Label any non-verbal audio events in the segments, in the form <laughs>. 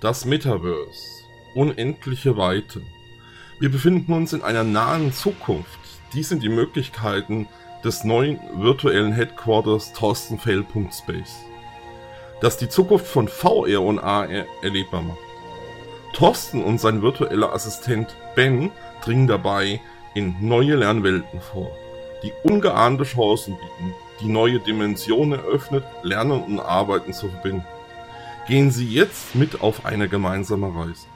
Das Metaverse. Unendliche Weiten. Wir befinden uns in einer nahen Zukunft. Dies sind die Möglichkeiten des neuen virtuellen Headquarters Thorstenfell.space, das die Zukunft von VR und AR erlebbar macht. Thorsten und sein virtueller Assistent Ben dringen dabei in neue Lernwelten vor, die ungeahnte Chancen bieten, die neue Dimensionen eröffnet, Lernen und Arbeiten zu verbinden. Gehen Sie jetzt mit auf eine gemeinsame Reise.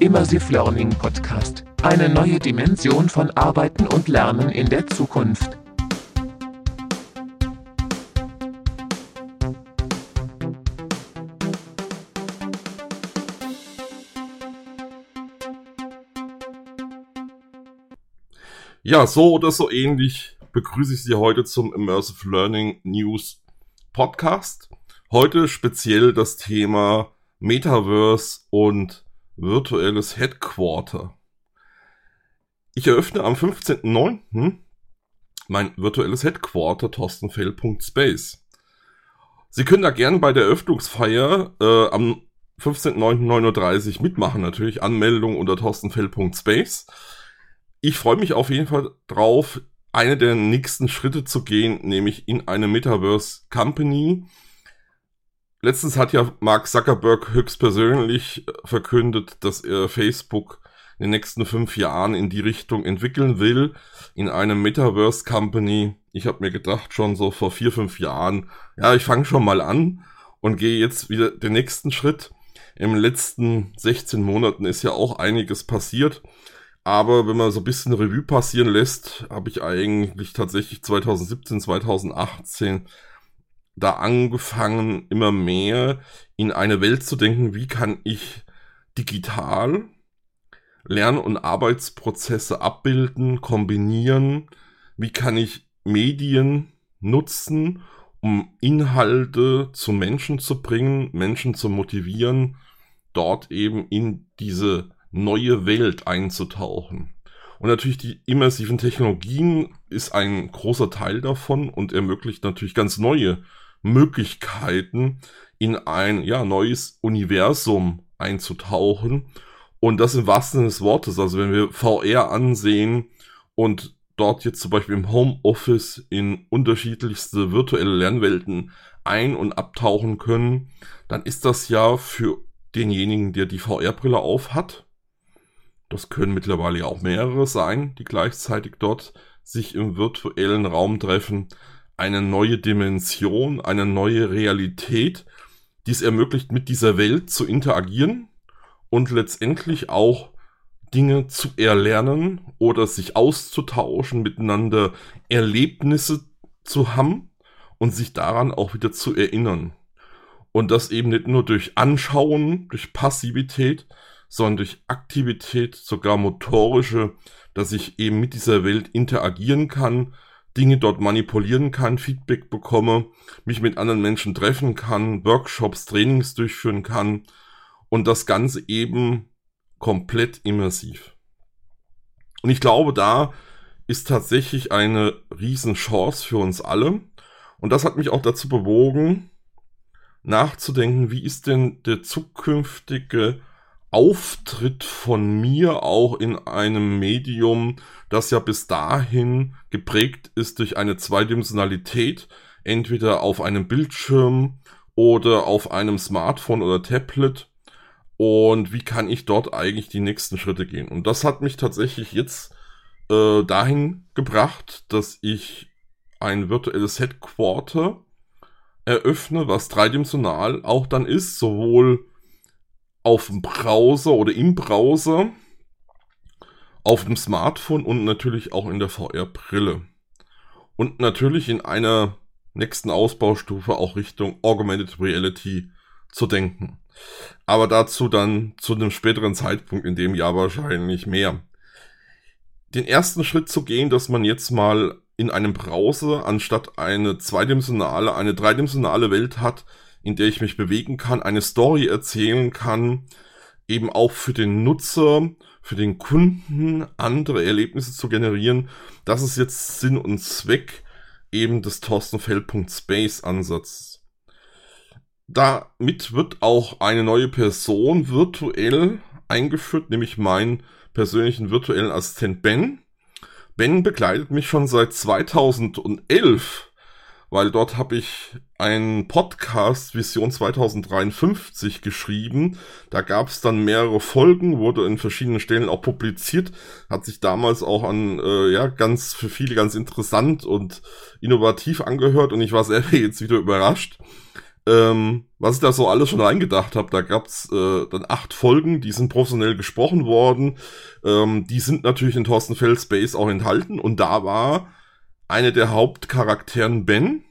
Immersive Learning Podcast. Eine neue Dimension von Arbeiten und Lernen in der Zukunft. Ja, so oder so ähnlich begrüße ich Sie heute zum Immersive Learning News Podcast. Heute speziell das Thema Metaverse und virtuelles Headquarter. Ich eröffne am 15.09. mein virtuelles Headquarter torstenfell.space. Sie können da gerne bei der Eröffnungsfeier äh, am 15.09.39 Uhr mitmachen, natürlich Anmeldung unter torstenfell.space ich freue mich auf jeden Fall drauf, eine der nächsten Schritte zu gehen, nämlich in eine Metaverse Company. Letztens hat ja Mark Zuckerberg höchstpersönlich äh, verkündet, dass er Facebook in den nächsten fünf Jahren in die Richtung entwickeln will, in eine Metaverse Company. Ich habe mir gedacht, schon so vor vier, fünf Jahren, ja, ich fange schon mal an und gehe jetzt wieder den nächsten Schritt. Im letzten 16 Monaten ist ja auch einiges passiert. Aber wenn man so ein bisschen Revue passieren lässt, habe ich eigentlich tatsächlich 2017, 2018 da angefangen, immer mehr in eine Welt zu denken, wie kann ich digital Lern- und Arbeitsprozesse abbilden, kombinieren, wie kann ich Medien nutzen, um Inhalte zu Menschen zu bringen, Menschen zu motivieren, dort eben in diese neue Welt einzutauchen. Und natürlich die immersiven Technologien ist ein großer Teil davon und ermöglicht natürlich ganz neue Möglichkeiten, in ein ja, neues Universum einzutauchen. Und das im wahrsten Sinne des Wortes. Also wenn wir VR ansehen und dort jetzt zum Beispiel im Homeoffice in unterschiedlichste virtuelle Lernwelten ein- und abtauchen können, dann ist das ja für denjenigen, der die VR-Brille auf hat, das können mittlerweile ja auch mehrere sein, die gleichzeitig dort sich im virtuellen Raum treffen. Eine neue Dimension, eine neue Realität, die es ermöglicht, mit dieser Welt zu interagieren und letztendlich auch Dinge zu erlernen oder sich auszutauschen, miteinander Erlebnisse zu haben und sich daran auch wieder zu erinnern. Und das eben nicht nur durch Anschauen, durch Passivität, sondern durch Aktivität, sogar motorische, dass ich eben mit dieser Welt interagieren kann, Dinge dort manipulieren kann, Feedback bekomme, mich mit anderen Menschen treffen kann, Workshops, Trainings durchführen kann und das Ganze eben komplett immersiv. Und ich glaube, da ist tatsächlich eine Riesenchance für uns alle. Und das hat mich auch dazu bewogen, nachzudenken, wie ist denn der zukünftige Auftritt von mir auch in einem Medium, das ja bis dahin geprägt ist durch eine Zweidimensionalität, entweder auf einem Bildschirm oder auf einem Smartphone oder Tablet. Und wie kann ich dort eigentlich die nächsten Schritte gehen? Und das hat mich tatsächlich jetzt äh, dahin gebracht, dass ich ein virtuelles Headquarter eröffne, was dreidimensional auch dann ist, sowohl auf dem Browser oder im Browser, auf dem Smartphone und natürlich auch in der VR-Brille. Und natürlich in einer nächsten Ausbaustufe auch Richtung Augmented Reality zu denken. Aber dazu dann zu einem späteren Zeitpunkt in dem Jahr wahrscheinlich mehr. Den ersten Schritt zu gehen, dass man jetzt mal in einem Browser anstatt eine zweidimensionale, eine dreidimensionale Welt hat, in der ich mich bewegen kann, eine Story erzählen kann, eben auch für den Nutzer, für den Kunden andere Erlebnisse zu generieren. Das ist jetzt Sinn und Zweck eben des Thorstenfeld.space Ansatzes. Damit wird auch eine neue Person virtuell eingeführt, nämlich meinen persönlichen virtuellen Assistent Ben. Ben begleitet mich schon seit 2011 weil dort habe ich einen Podcast Vision 2053 geschrieben. Da gab es dann mehrere Folgen, wurde in verschiedenen Stellen auch publiziert, hat sich damals auch an äh, ja ganz für viele ganz interessant und innovativ angehört und ich war selber <laughs> jetzt wieder überrascht. Ähm, was ich da so alles schon reingedacht habe, da gab's äh, dann acht Folgen, die sind professionell gesprochen worden. Ähm, die sind natürlich in Thorsten Fell Space auch enthalten und da war eine der Hauptcharakteren Ben.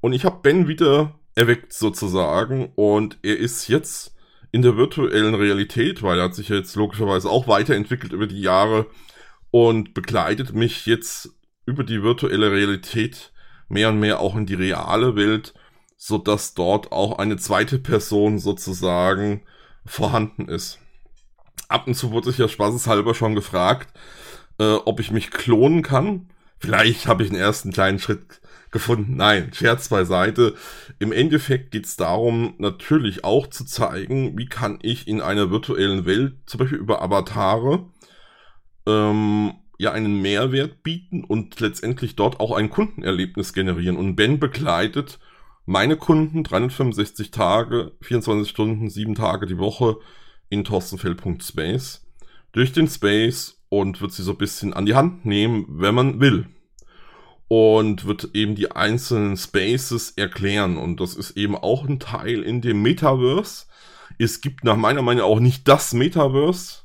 Und ich habe Ben wieder erweckt sozusagen. Und er ist jetzt in der virtuellen Realität, weil er hat sich jetzt logischerweise auch weiterentwickelt über die Jahre und begleitet mich jetzt über die virtuelle Realität mehr und mehr auch in die reale Welt, so dass dort auch eine zweite Person sozusagen vorhanden ist. Ab und zu wurde ich ja spaßeshalber schon gefragt, äh, ob ich mich klonen kann. Vielleicht habe ich einen ersten kleinen Schritt gefunden. Nein, Scherz beiseite. Im Endeffekt geht es darum, natürlich auch zu zeigen, wie kann ich in einer virtuellen Welt, zum Beispiel über Avatare, ähm, ja einen Mehrwert bieten und letztendlich dort auch ein Kundenerlebnis generieren. Und Ben begleitet meine Kunden 365 Tage, 24 Stunden, 7 Tage die Woche in torstenfeld.space durch den Space und wird sie so ein bisschen an die Hand nehmen, wenn man will. Und wird eben die einzelnen Spaces erklären. Und das ist eben auch ein Teil in dem Metaverse. Es gibt nach meiner Meinung auch nicht das Metaverse,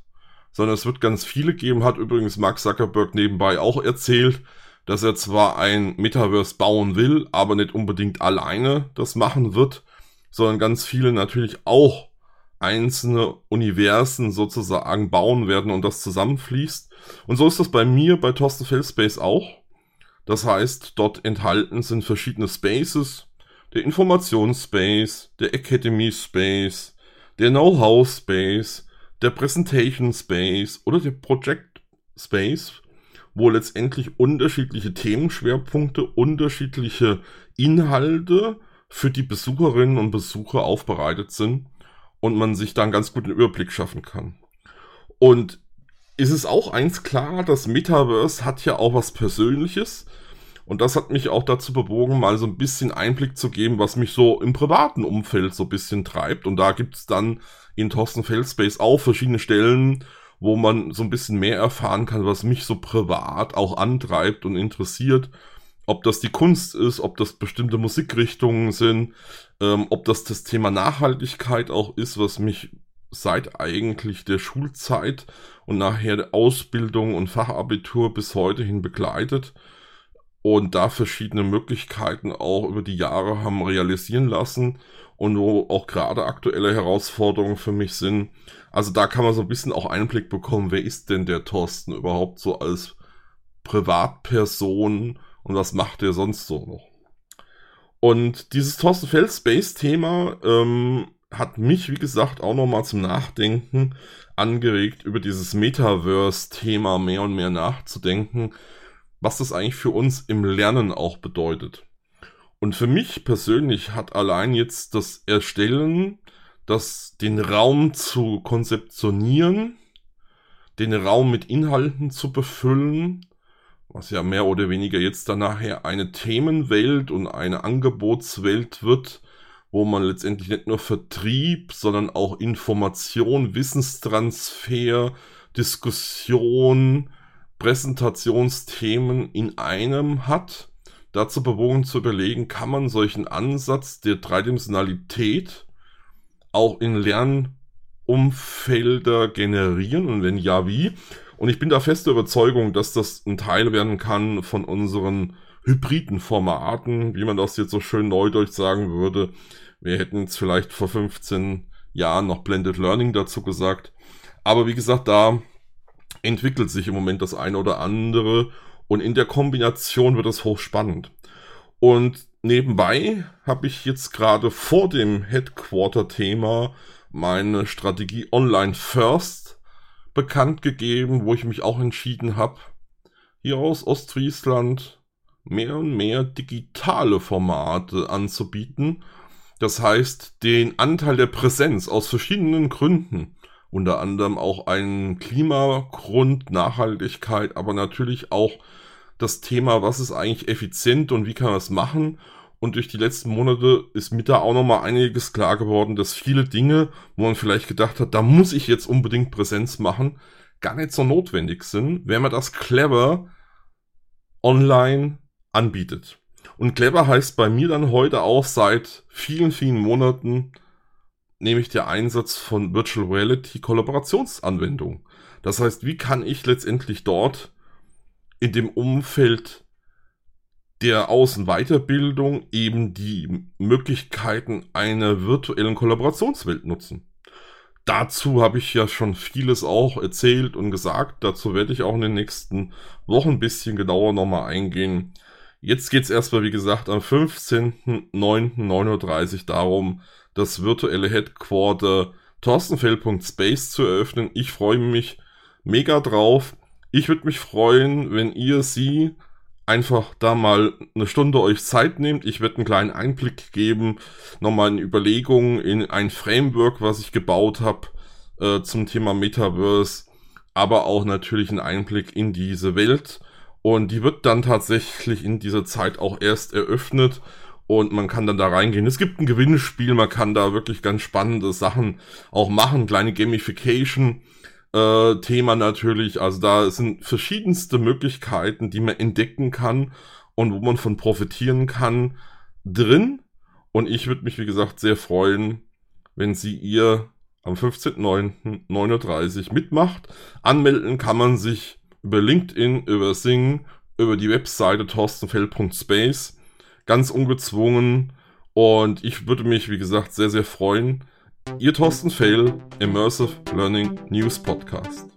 sondern es wird ganz viele geben. Hat übrigens Mark Zuckerberg nebenbei auch erzählt, dass er zwar ein Metaverse bauen will, aber nicht unbedingt alleine das machen wird, sondern ganz viele natürlich auch einzelne Universen sozusagen bauen werden und das zusammenfließt. Und so ist das bei mir bei Thorsten Fellspace auch. Das heißt, dort enthalten sind verschiedene Spaces, der Informationsspace, der Academy Space, der Know-how Space, der Presentation Space oder der Project Space, wo letztendlich unterschiedliche Themenschwerpunkte, unterschiedliche Inhalte für die Besucherinnen und Besucher aufbereitet sind und man sich da einen ganz guten Überblick schaffen kann. Und ist es auch eins klar, das Metaverse hat ja auch was Persönliches. Und das hat mich auch dazu bewogen, mal so ein bisschen Einblick zu geben, was mich so im privaten Umfeld so ein bisschen treibt. Und da gibt's dann in Thorsten Feldspace auch verschiedene Stellen, wo man so ein bisschen mehr erfahren kann, was mich so privat auch antreibt und interessiert ob das die Kunst ist, ob das bestimmte Musikrichtungen sind, ähm, ob das das Thema Nachhaltigkeit auch ist, was mich seit eigentlich der Schulzeit und nachher der Ausbildung und Fachabitur bis heute hin begleitet und da verschiedene Möglichkeiten auch über die Jahre haben realisieren lassen und wo auch gerade aktuelle Herausforderungen für mich sind. Also da kann man so ein bisschen auch Einblick bekommen, wer ist denn der Thorsten überhaupt so als Privatperson und was macht er sonst so noch. Und dieses Thorsten Feld Space Thema ähm, hat mich, wie gesagt, auch nochmal zum Nachdenken angeregt, über dieses Metaverse-Thema mehr und mehr nachzudenken, was das eigentlich für uns im Lernen auch bedeutet. Und für mich persönlich hat allein jetzt das Erstellen, das den Raum zu konzeptionieren, den Raum mit Inhalten zu befüllen, was ja mehr oder weniger jetzt dann nachher eine Themenwelt und eine Angebotswelt wird, wo man letztendlich nicht nur Vertrieb, sondern auch Information, Wissenstransfer, Diskussion, Präsentationsthemen in einem hat. Dazu bewogen zu überlegen, kann man solchen Ansatz der Dreidimensionalität auch in Lernumfelder generieren und wenn ja, wie? Und ich bin da feste Überzeugung, dass das ein Teil werden kann von unseren hybriden Formaten, wie man das jetzt so schön neudeutsch sagen würde. Wir hätten es vielleicht vor 15 Jahren noch Blended Learning dazu gesagt. Aber wie gesagt, da entwickelt sich im Moment das eine oder andere und in der Kombination wird es hochspannend. Und nebenbei habe ich jetzt gerade vor dem Headquarter-Thema meine Strategie Online First bekannt gegeben, wo ich mich auch entschieden habe, hier aus Ostfriesland mehr und mehr digitale Formate anzubieten. Das heißt, den Anteil der Präsenz aus verschiedenen Gründen, unter anderem auch einen Klimagrund, Nachhaltigkeit, aber natürlich auch das Thema, was ist eigentlich effizient und wie kann man das machen. Und durch die letzten Monate ist mir da auch nochmal einiges klar geworden, dass viele Dinge, wo man vielleicht gedacht hat, da muss ich jetzt unbedingt Präsenz machen, gar nicht so notwendig sind, wenn man das clever online anbietet. Und clever heißt bei mir dann heute auch seit vielen, vielen Monaten nämlich der Einsatz von Virtual Reality Kollaborationsanwendungen. Das heißt, wie kann ich letztendlich dort in dem Umfeld der Außenweiterbildung eben die Möglichkeiten einer virtuellen Kollaborationswelt nutzen. Dazu habe ich ja schon vieles auch erzählt und gesagt. Dazu werde ich auch in den nächsten Wochen ein bisschen genauer nochmal eingehen. Jetzt geht es erstmal, wie gesagt, am 15.09.9.30 Uhr darum, das virtuelle Headquarter torstenfeld.space zu eröffnen. Ich freue mich mega drauf. Ich würde mich freuen, wenn ihr sie einfach da mal eine Stunde euch Zeit nehmt. Ich werde einen kleinen Einblick geben, nochmal in Überlegungen in ein Framework, was ich gebaut habe äh, zum Thema Metaverse, aber auch natürlich einen Einblick in diese Welt. Und die wird dann tatsächlich in dieser Zeit auch erst eröffnet und man kann dann da reingehen. Es gibt ein Gewinnspiel, man kann da wirklich ganz spannende Sachen auch machen, kleine Gamification äh, Thema natürlich. Also da sind verschiedenste Möglichkeiten, die man entdecken kann und wo man von profitieren kann, drin. Und ich würde mich, wie gesagt, sehr freuen, wenn sie ihr am 15.09.39 Uhr mitmacht. Anmelden kann man sich über LinkedIn, über Sing, über die Webseite torstenfeld.space. Ganz ungezwungen. Und ich würde mich, wie gesagt, sehr, sehr freuen, Ihr Thorsten Fail, Immersive Learning News Podcast.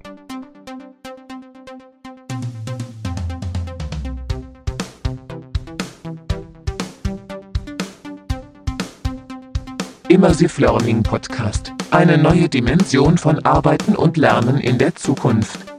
Immersive Learning Podcast. Eine neue Dimension von Arbeiten und Lernen in der Zukunft.